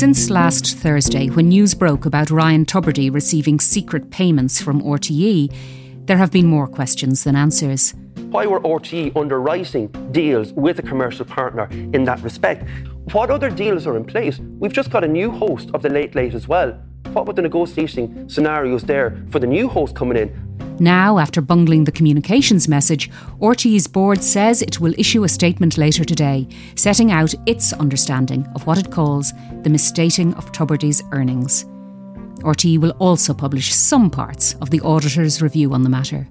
Since last Thursday, when news broke about Ryan Tubridy receiving secret payments from RTE, there have been more questions than answers. Why were RTE underwriting deals with a commercial partner in that respect? What other deals are in place? We've just got a new host of the Late Late as well. What were the negotiating scenarios there for the new host coming in? Now, after bungling the communications message, RTE's board says it will issue a statement later today, setting out its understanding of what it calls the misstating of Tubridy's earnings. RTE will also publish some parts of the auditor's review on the matter.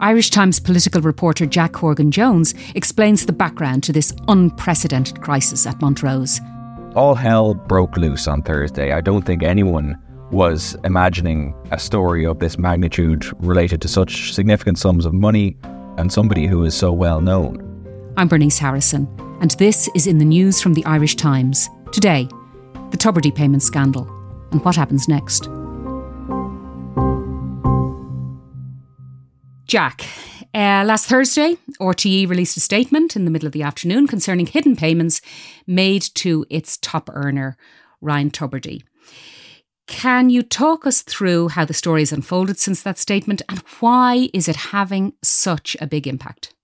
Irish Times political reporter Jack Horgan Jones explains the background to this unprecedented crisis at Montrose. All hell broke loose on Thursday. I don't think anyone was imagining a story of this magnitude related to such significant sums of money and somebody who is so well known. I'm Bernice Harrison, and this is in the news from the Irish Times. Today, the Tubridy payment scandal and what happens next. Jack, uh, last Thursday, RTE released a statement in the middle of the afternoon concerning hidden payments made to its top earner, Ryan Tubridy. Can you talk us through how the story has unfolded since that statement and why is it having such a big impact?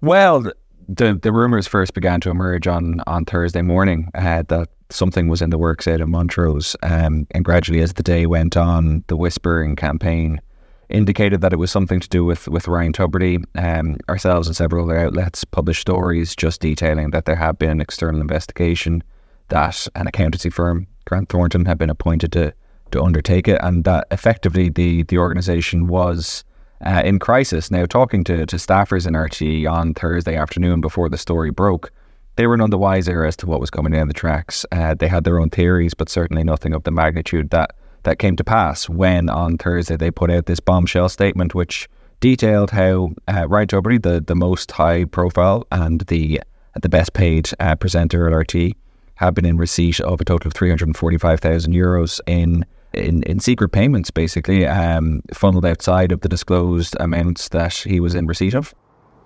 Well, the the rumours first began to emerge on, on Thursday morning uh, that something was in the works out of Montrose. Um, and gradually, as the day went on, the whispering campaign indicated that it was something to do with, with Ryan Tubridy. Um, ourselves and several other outlets published stories just detailing that there had been an external investigation, that an accountancy firm Grant Thornton had been appointed to to undertake it, and that effectively the the organisation was uh, in crisis. Now, talking to to staffers in RTE on Thursday afternoon before the story broke, they were none the wiser as to what was coming down the tracks. Uh, they had their own theories, but certainly nothing of the magnitude that that came to pass when on Thursday they put out this bombshell statement, which detailed how uh, Ryan Tubridy, the the most high profile and the the best paid uh, presenter at RTE, have been in receipt of a total of 345,000 euros in, in, in secret payments, basically, um, funneled outside of the disclosed amounts that he was in receipt of.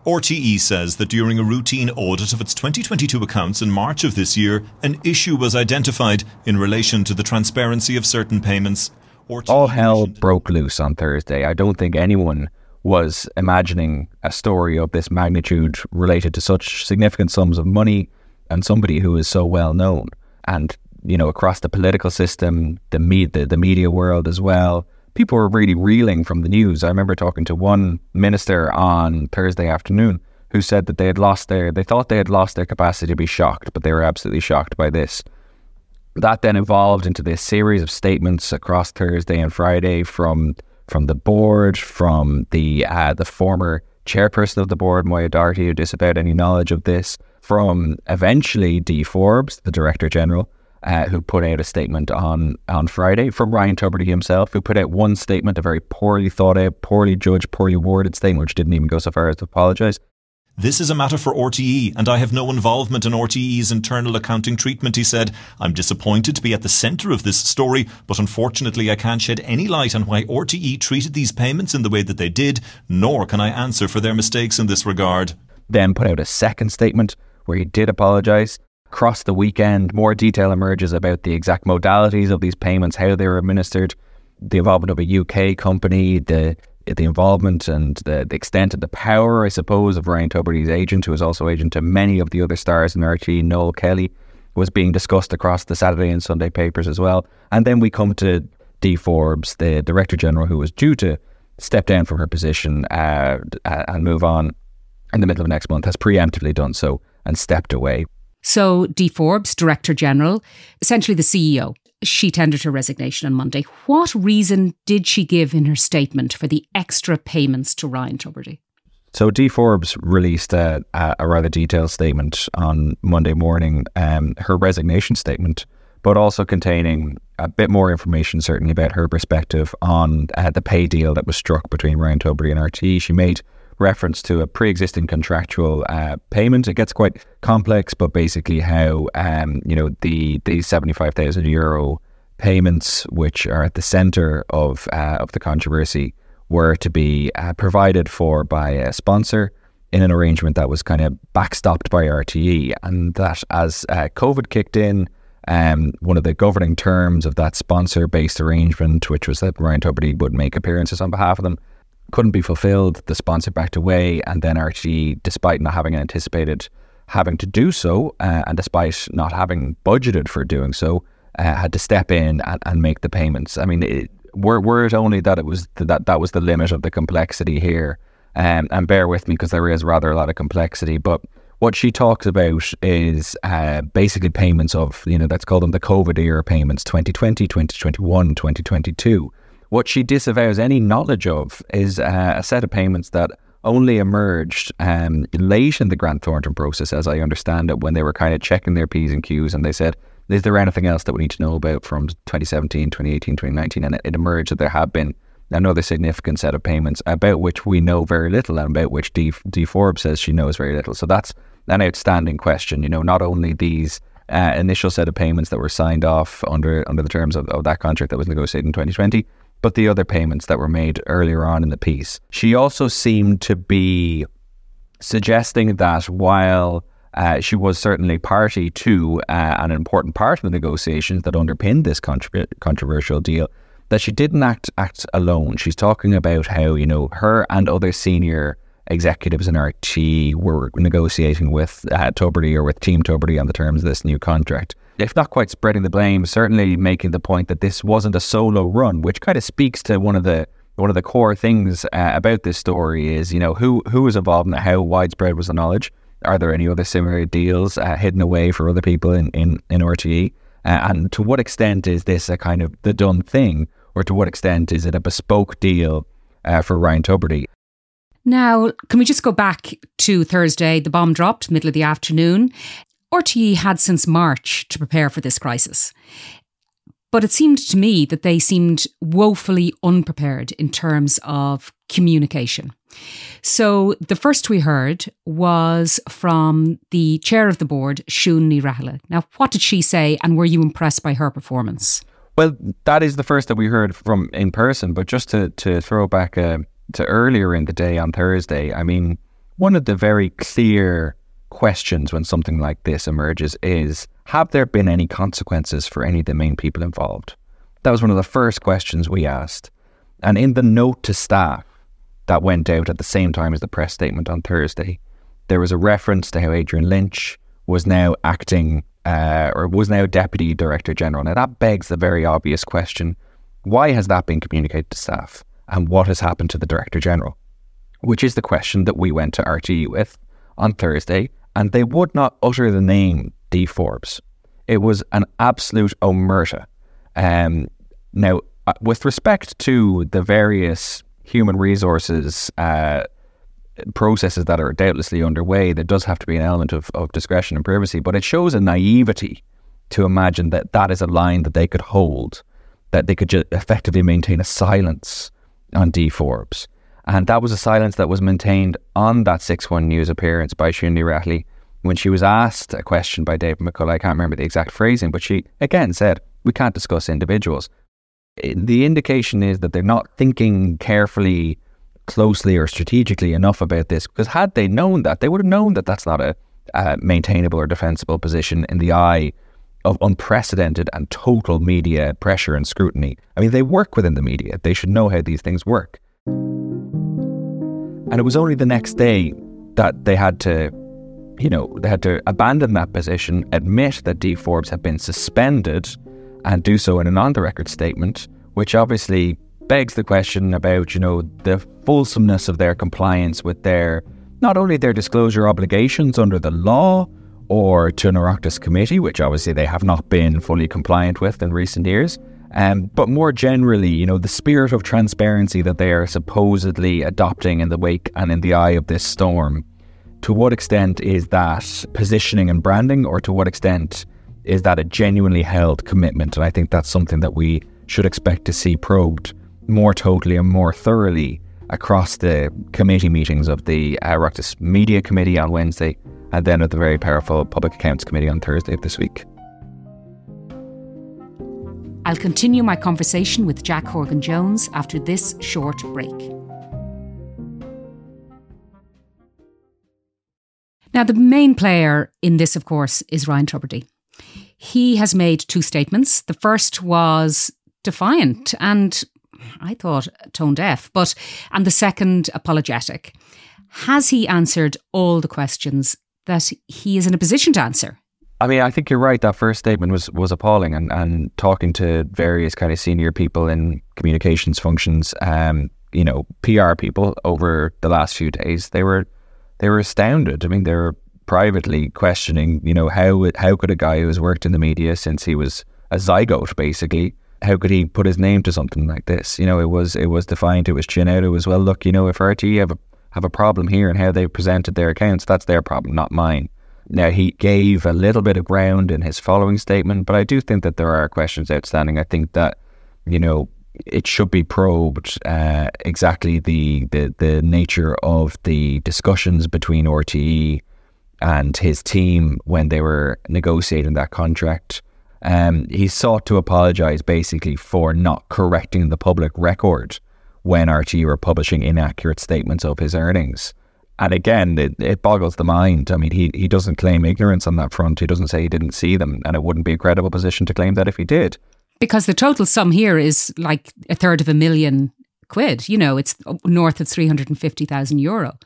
RTE says that during a routine audit of its 2022 accounts in March of this year, an issue was identified in relation to the transparency of certain payments. RTE All hell broke loose on Thursday. I don't think anyone was imagining a story of this magnitude related to such significant sums of money and somebody who is so well known and you know across the political system the, me- the, the media world as well people were really reeling from the news. I remember talking to one minister on thursday afternoon who said that they had lost their they thought they had lost their capacity to be shocked but they were absolutely shocked by this. That then evolved into this series of statements across thursday and friday from from the board from the uh, the former chairperson of the board moya Doherty who disavowed any knowledge of this from eventually Dee Forbes, the Director General, uh, who put out a statement on, on Friday, from Ryan Tubridy himself, who put out one statement, a very poorly thought out, poorly judged, poorly worded statement, which didn't even go so far as to apologise. This is a matter for RTE, and I have no involvement in RTE's internal accounting treatment, he said. I'm disappointed to be at the centre of this story, but unfortunately I can't shed any light on why RTE treated these payments in the way that they did, nor can I answer for their mistakes in this regard. Then put out a second statement where he did apologise. Across the weekend, more detail emerges about the exact modalities of these payments, how they were administered, the involvement of a UK company, the the involvement and the, the extent of the power, I suppose, of Ryan Tubridy's agent, who is also agent to many of the other stars in RTE, Noel Kelly, was being discussed across the Saturday and Sunday papers as well. And then we come to Dee Forbes, the Director General, who was due to step down from her position uh, and move on in the middle of next month, has preemptively done so and stepped away. So, Dee Forbes, Director General, essentially the CEO, she tendered her resignation on Monday. What reason did she give in her statement for the extra payments to Ryan Tubridy? So, Dee Forbes released a, a, rather detailed statement on Monday morning, um, her resignation statement, but also containing a bit more information, certainly about her perspective on uh, the pay deal that was struck between Ryan Tubridy and RT. She made reference to a pre-existing contractual uh, payment. It gets quite complex, but basically how um, you know the the seventy five thousand euro payments, which are at the centre of uh, of the controversy, were to be uh, provided for by a sponsor in an arrangement that was kind of backstopped by RTE, and that as uh, COVID kicked in. um, one of the governing terms of that sponsor based arrangement, which was that Ryan Tubridy would make appearances on behalf of them, couldn't be fulfilled. The sponsor backed away, and then RTE, despite not having anticipated having to do so, uh, and despite not having budgeted for doing so, uh, had to step in and, and make the payments. I mean, it, were, were it only that it was that that was the limit of the complexity here, um, and bear with me because there is rather a lot of complexity, but what she talks about is uh, basically payments of, you know, let's call them the COVID era payments 2020, 2021, 2022. What she disavows any knowledge of is uh, a set of payments that only emerged um, late in the Grant Thornton process, as I understand it, when they were kind of checking their P's and Q's and they said, is there anything else that we need to know about from 2017, 2018, 2019? And it, it emerged that there have been another significant set of payments about which we know very little and about which D, Dee Forbes says she knows very little. So that's an outstanding question. You know, not only these uh, initial set of payments that were signed off under under the terms of, of that contract that was negotiated in 2020, but the other payments that were made earlier on in the piece. She also seemed to be suggesting that while uh, she was certainly party to uh, an important part of the negotiations that underpinned this contra- controversial deal, that she didn't act act alone. She's talking about how you know her and other senior executives in RT were negotiating with uh, or with Team Tubridy on the terms of this new contract. If not quite spreading the blame, certainly making the point that this wasn't a solo run, which kind of speaks to one of the one of the core things uh, about this story is you know who who was involved and how widespread was the knowledge. Are there any other similar deals uh, hidden away for other people in in, in RTE? Uh, and to what extent is this a kind of the done thing, or to what extent is it a bespoke deal uh, for Ryan Tubridy? Now, can we just go back to Thursday? The bomb dropped, middle of the afternoon. RTE had since March to prepare for this crisis. But it seemed to me that they seemed woefully unprepared in terms of communication. So the first we heard was from the chair of the board, Ní Raghallaigh. Now, what did she say, and were you impressed by her performance? Well, that is the first that we heard from in person. But just to, to throw back a to earlier in the day on Thursday, I mean, one of the very clear questions when something like this emerges is Have there been any consequences for any of the main people involved? That was one of the first questions we asked. And in the note to staff that went out at the same time as the press statement on Thursday, there was a reference to how Adrian Lynch was now acting uh, or was now Deputy Director General. Now, that begs the very obvious question why has that been communicated to staff? and what has happened to the Director General? Which is the question that we went to RTE with on Thursday, and they would not utter the name Dee Forbes. It was an absolute omerta. Um, now, uh, with respect to the various human resources uh, processes that are doubtlessly underway, there does have to be an element of, of discretion and privacy, but it shows a naivety to imagine that that is a line that they could hold, that they could just effectively maintain a silence on Dee Forbes. And that was a silence that was maintained on that 6 1 news appearance by Ní Raghallaigh when she was asked a question by David McCullagh. I can't remember the exact phrasing, but she again said, We can't discuss individuals. Eh, the indication is that they're not thinking carefully, closely, or strategically enough about this because had they known that, they would have known that that's not a, a maintainable or defensible position in the eye of unprecedented and total media pressure and scrutiny. I mean, they work within the media, they should know how these things work. And it was only the next day that they had to, you know, they had to abandon that position, admit that Dee Forbes had been suspended, and do so in an on the record statement, which obviously begs the question about, you know, the fulsomeness of their compliance with their not only their disclosure obligations under the law, or to an Oireachtas committee, which obviously they have not been fully compliant with in recent years. Um, but more generally, you know, the spirit of transparency that they are supposedly adopting in the wake and in the eye of this storm, to what extent is that positioning and branding, or to what extent is that a genuinely held commitment? And I think that's something that we should expect to see probed more totally and more thoroughly across the committee meetings of the uh, Media Committee on Wednesday and then at the very powerful Public Accounts Committee on Thursday of this week. I'll continue my conversation with Jack Horgan Jones after this short break. Now, the main player in this, of course, is Ryan Tubridy. He has made two statements. The first was defiant and I thought tone deaf, but and the second apologetic. Has he answered all the questions that he is in a position to answer? I mean, I think you're right. That first statement was was appalling, and and talking to various kind of senior people in communications functions, um, you know, PR people over the last few days, they were they were astounded. I mean, they were privately questioning, you know, how how could a guy who has worked in the media since he was a zygote, basically, how could he put his name to something like this? You know, it was it was defiant, it was chin out, it was well, look, you know, if RT have a have a problem here and how they presented their accounts, that's their problem, not mine. Now, he gave a little bit of ground in his following statement, but I do think that there are questions outstanding. I think that, you know, it should be probed uh, exactly the, the, the nature of the discussions between RTE and his team when they were negotiating that contract. Um, he sought to apologise basically for not correcting the public record when RTE were publishing inaccurate statements of his earnings. And again, it, it boggles the mind. I mean, he, he doesn't claim ignorance on that front. He doesn't say he didn't see them, and it wouldn't be a credible position to claim that if he did. Because the total sum here is like a third of a million quid. You know, it's north of 350,000 euro.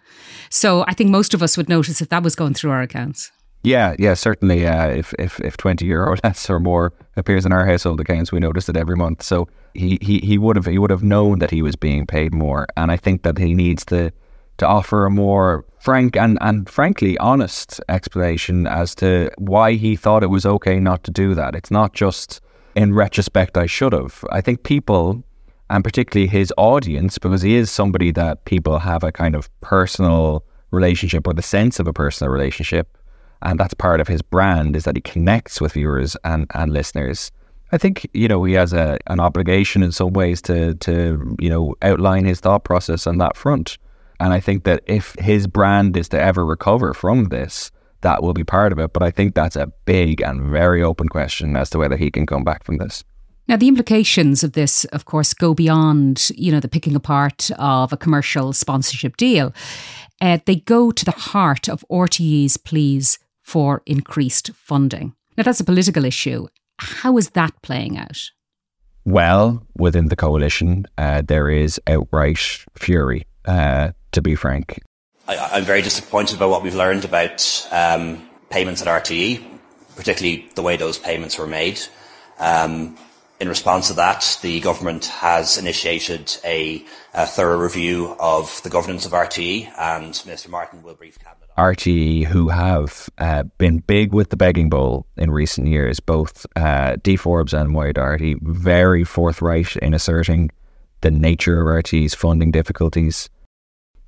So I think most of us would notice if that was going through our accounts. Yeah, yeah, certainly. Uh, if, if if twenty euro less or more appears in our household accounts, we notice it every month. So he, he, he would have he would have known that he was being paid more, and I think that he needs to to offer a more frank and, and frankly honest explanation as to why he thought it was okay not to do that. It's not just in retrospect, I should have. I think people, and particularly his audience, because he is somebody that people have a kind of personal relationship or the sense of a personal relationship, and that's part of his brand is that he connects with viewers and, and listeners. I think you know he has a an obligation in some ways to to you know outline his thought process on that front. And I think that if his brand is to ever recover from this, that will be part of it. But I think that's a big and very open question as to whether he can come back from this. Now, the implications of this, of course, go beyond, you know, the picking apart of a commercial sponsorship deal. Uh, they go to the heart of RTE's pleas for increased funding. Now, that's a political issue. How is that playing out? Well, within the coalition, uh, there is outright fury. Uh, to be frank. I, am very disappointed about what we've learned about um, payments at RTE, particularly the way those payments were made. Um, in response to that, the government has initiated a, a, thorough review of the governance of RTE, and Minister Martin will brief Cabinet. RTE, who have uh, been big with the begging bowl in recent years, both uh, Dee Forbes and Moya Doherty, very forthright in asserting the nature of RT's funding difficulties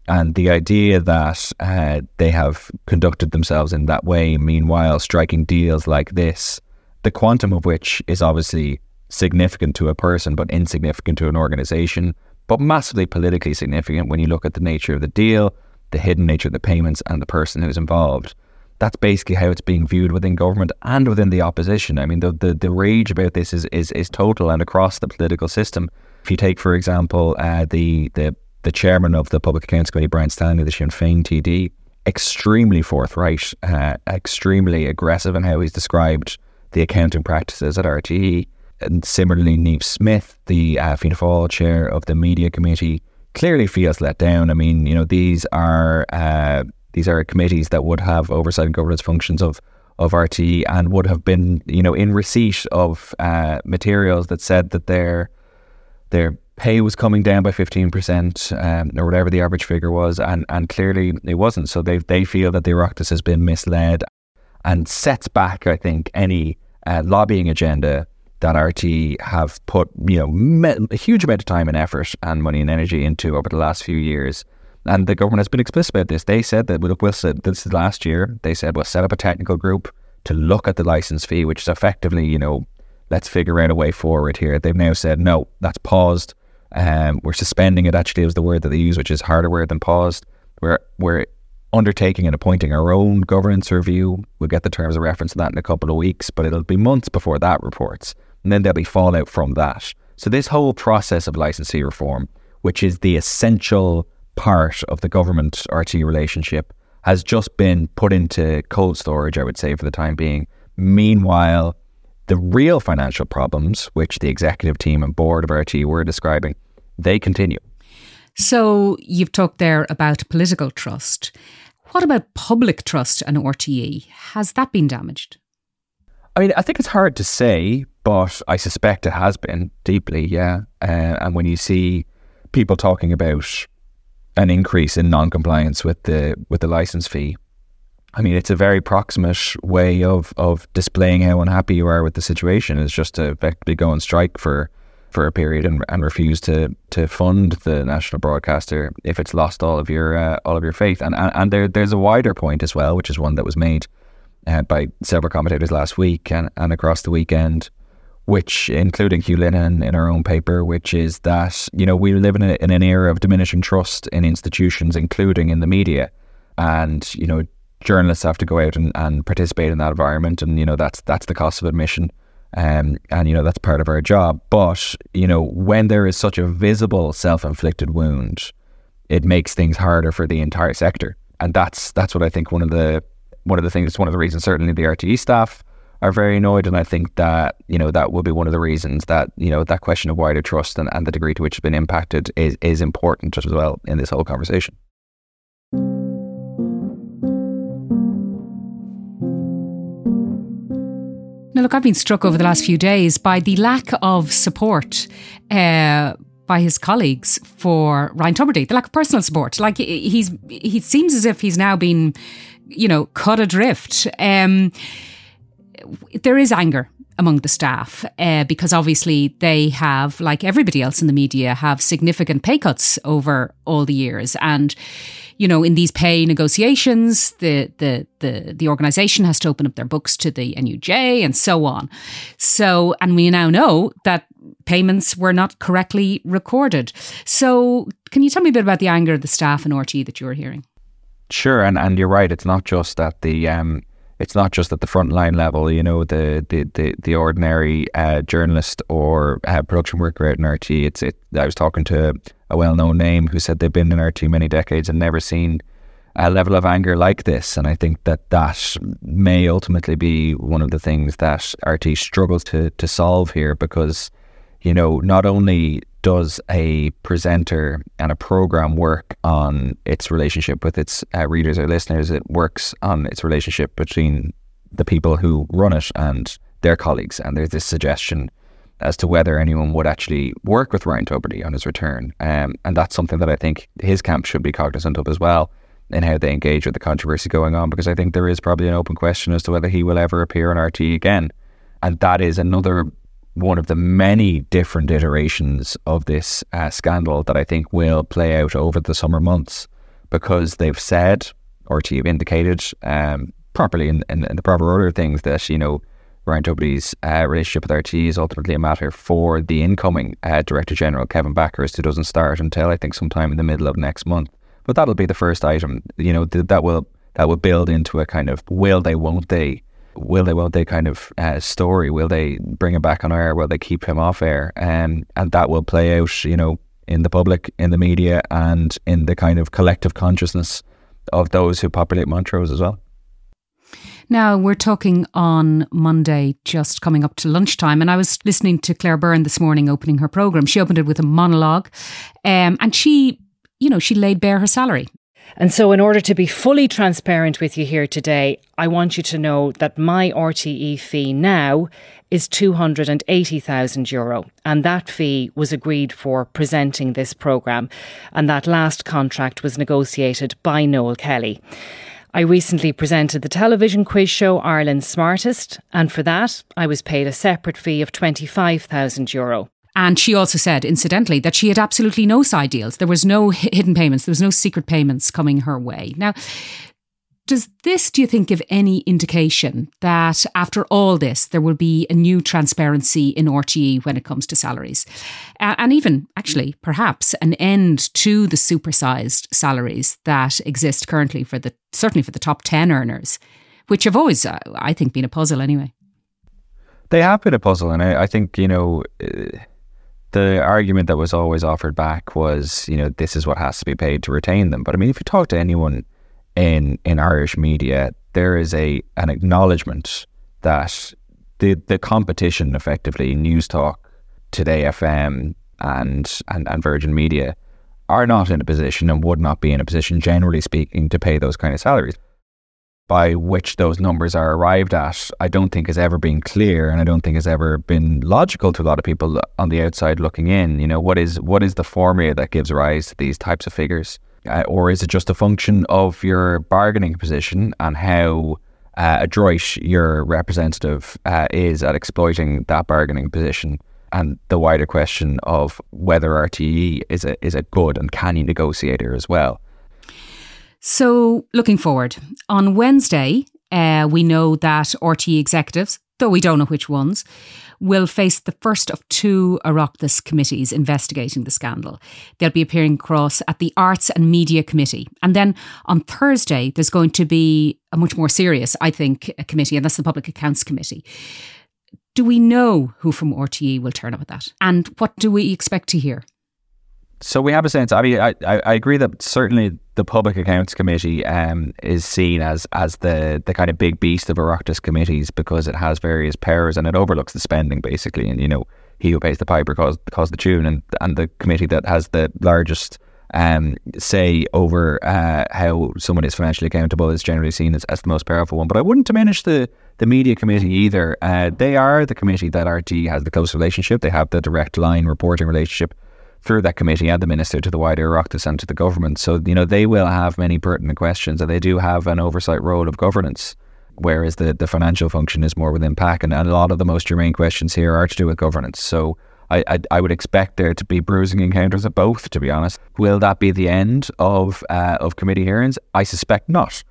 and the idea that uh, they have conducted themselves in that way, meanwhile striking deals like this, the quantum of which is obviously significant to a person, but insignificant to an organization, but massively politically significant when you look at the nature of the deal, the hidden nature of the payments, and the person who's involved. That's basically how it's being viewed within government and within the opposition. I mean, the the, the rage about this is, is is total and across the political system. If you take, for example, uh, the the the chairman of the Public Accounts Committee, Brian Stanley, the Sinn Féin TD, extremely forthright, uh, extremely aggressive in how he's described the accounting practices at RTE. And similarly, Niamh Smyth, the uh, Fianna Fáil chair of the media committee, clearly feels let down. I mean, you know, these are uh, these are committees that would have oversight and governance functions of of RTE and would have been, you know, in receipt of uh, materials that said that their their pay was coming down by 15% um, or whatever the average figure was, and, and clearly it wasn't. So they, they feel that the Oireachtas has been misled and sets back, I think, any uh, lobbying agenda that RT have put, you know, me- a huge amount of time and effort and money and energy into over the last few years. And the government has been explicit about this. They said that, look, we'll this is last year, they said we'll set up a technical group to look at the license fee, which is effectively, you know, let's figure out a way forward here. They've now said, no, that's paused um, we're suspending it. Actually, is the word that they use, which is harder word than paused. We're we're undertaking and appointing our own governance review. We'll get the terms of reference to that in a couple of weeks, but it'll be months before that reports, and then there'll be fallout from that. So this whole process of license fee reform, which is the essential part of the government RT relationship, has just been put into cold storage. I would say for the time being. Meanwhile, the real financial problems, which the executive team and board of RTE were describing, they continue. So you've talked there about political trust. What about public trust and RTE? Has that been damaged? I mean, I think it's hard to say, but I suspect it has been deeply, yeah. Uh, and when you see people talking about an increase in non-compliance with the with the license fee, I mean, it's a very proximate way of of displaying how unhappy you are with the situation. Is just to effectively go on strike for for a period and, and refuse to to fund the national broadcaster if it's lost all of your uh, all of your faith. And and, and there there's a wider point as well, which is one that was made uh, by several commentators last week and, and across the weekend, which including Hugh Linehan in our own paper, which is that you know we live in, a, in an era of diminishing trust in institutions, including in the media, and you know journalists have to go out and, and participate in that environment, and you know that's that's the cost of admission. Um, and you know that's part of our job. But you know when there is such a visible self-inflicted wound, it makes things harder for the entire sector, and that's that's what I think one of the one of the things, one of the reasons certainly the RTE staff are very annoyed. And I think that, you know, that will be one of the reasons that, you know, that question of wider trust and, and the degree to which it's been impacted is, is important as well in this whole conversation. Now, look, I've been struck over the last few days by the lack of support uh, by his colleagues for Ryan Tubridy, the lack of personal support. Like he's, he seems as if he's now been you know, cut adrift. Um, there is anger among the staff uh, because obviously they have, like everybody else in the media, have significant pay cuts over all the years. And, you know, in these pay negotiations, the the the the organisation has to open up their books to the NUJ and so on. So, and we now know that payments were not correctly recorded. So, can you tell me a bit about the anger of the staff in RTE that you were hearing? Sure, and, and you're right. It's not just that the um, it's not just at the frontline level. You know, the the the, the ordinary uh, journalist or uh, production worker out in RTE. It's it. I was talking to a well-known name who said they've been in RT many decades and never seen a level of anger like this. And I think that that may ultimately be one of the things that RT struggles to to solve here because you know not only does a presenter and a program work on its relationship with its uh, readers or listeners? It works on its relationship between the people who run it and their colleagues. And there's this suggestion as to whether anyone would actually work with Ryan Tubridy on his return. Um, and that's something that I think his camp should be cognizant of as well in how they engage with the controversy going on, because I think there is probably an open question as to whether he will ever appear on RTE again. And that is another one of the many different iterations of this uh, scandal that I think will play out over the summer months because they've said, or to have indicated um, properly in, in, in, the proper order of things, that, you know, Ryan Tubridy's uh, relationship with RT is ultimately a matter for the incoming uh, Director General, Kevin Bakhurst, who doesn't start until I think sometime in the middle of next month. But that'll be the first item, you know, th- that will that will build into a kind of will they, won't they will they won't they kind of uh, story? Will they bring him back on air? Will they keep him off air? And and that will play out you know in the public in the media and in the kind of collective consciousness of those who populate Montrose as well. Now, we're talking on Monday, just coming up to lunchtime, and I was listening to Claire Byrne this morning opening her programme. She opened it with a monologue, um, and she, you know, she laid bare her salary and so, in order to be fully transparent with you here today, I want you to know that my RTE fee now is €280,000. And that fee was agreed for presenting this programme. And that last contract was negotiated by Noel Kelly. I recently presented the television quiz show Ireland's Smartest, and for that, I was paid a separate fee of €25,000. And she also said, incidentally, that she had absolutely no side deals. There was no hidden payments. There was no secret payments coming her way. Now, does this, do you think, give any indication that after all this, there will be a new transparency in RTE when it comes to salaries? And even, actually, perhaps an end to the supersized salaries that exist currently for the, certainly for the top 10 earners, which have always, uh, I think, been a puzzle anyway. They have been a puzzle. And I, I think, you know, uh, the argument that was always offered back was, you know, this is what has to be paid to retain them. But I mean, if you talk to anyone in in Irish media, there is a an acknowledgement that the the competition effectively, Newstalk, Today FM, and and and Virgin Media are not in a position and would not be in a position, generally speaking, to pay those kind of salaries. By which those numbers are arrived at, I don't think has ever been clear, and I don't think has ever been logical to a lot of people on the outside looking in. You know, what is what is the formula that gives rise to these types of figures, uh, or is it just a function of your bargaining position and how uh, adroit your representative uh, is at exploiting that bargaining position? and the wider question of whether RTE is a is a good and canny negotiator as well. So, looking forward, on Wednesday, uh, we know that RTE executives, though we don't know which ones, will face the first of two Oireachtas committees investigating the scandal. They'll be appearing across at the Arts and Media Committee. And then on Thursday, there's going to be a much more serious, I think, committee, and that's the Public Accounts Committee. Do we know who from RTE will turn up at that? And what do we expect to hear? So we have a sense. I mean, I, I agree that certainly the Public Accounts Committee um, is seen as as the the kind of big beast of Oireachtas committees because it has various powers and it overlooks the spending basically. And you know, he who pays the piper calls, calls the tune, and and the committee that has the largest um, say over uh, how someone is financially accountable is generally seen as, as the most powerful one. But I wouldn't diminish the the media committee either. Uh, they are the committee that RT has the close relationship. They have the direct line reporting relationship through that committee and the minister to the wider Oireachtas and to the government. So, you know, they will have many pertinent questions and they do have an oversight role of governance, whereas the, the financial function is more within PAC. And, and a lot of the most germane questions here are to do with governance. So I, I, I would expect there to be bruising encounters of both, to be honest. Will that be the end of, uh, of committee hearings? I suspect not.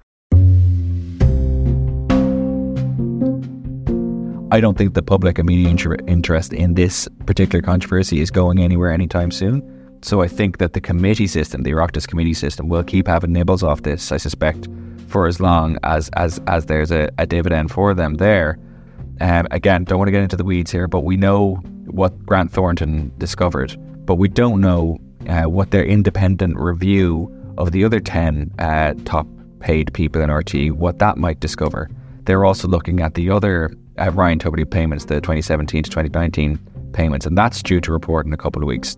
I don't think the public and media inter- interest in this particular controversy is going anywhere anytime soon. So I think that the committee system, the Oireachtas committee system, will keep having nibbles off this, I suspect, for as long as as, as there's a, a dividend for them there. Um, again, don't want to get into the weeds here, but we know what Grant Thornton discovered, but we don't know uh, what their independent review of the other 10 uh, top paid people in RT, what that might discover. They're also looking at the other uh, Ryan Tubridy payments, the 2017 to 2019 payments, and that's due to report in a couple of weeks.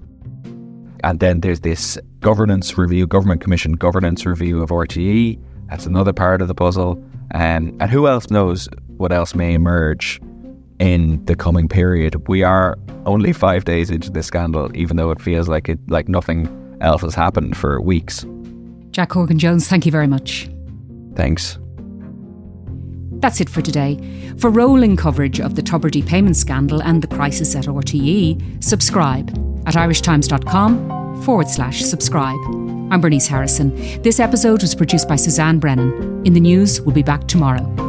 And then there's this governance review, government commission governance review of RTE. That's another part of the puzzle. Um, and who else knows what else may emerge in the coming period? We are only five days into this scandal, even though it feels like it like nothing else has happened for weeks. Jack Horgan Jones, thank you very much. Thanks. That's it for today. For rolling coverage of the Tubridy payment scandal and the crisis at RTE, subscribe at irishtimes.com forward slash subscribe. I'm Bernice Harrison. This episode was produced by Suzanne Brennan. In the news, we'll be back tomorrow.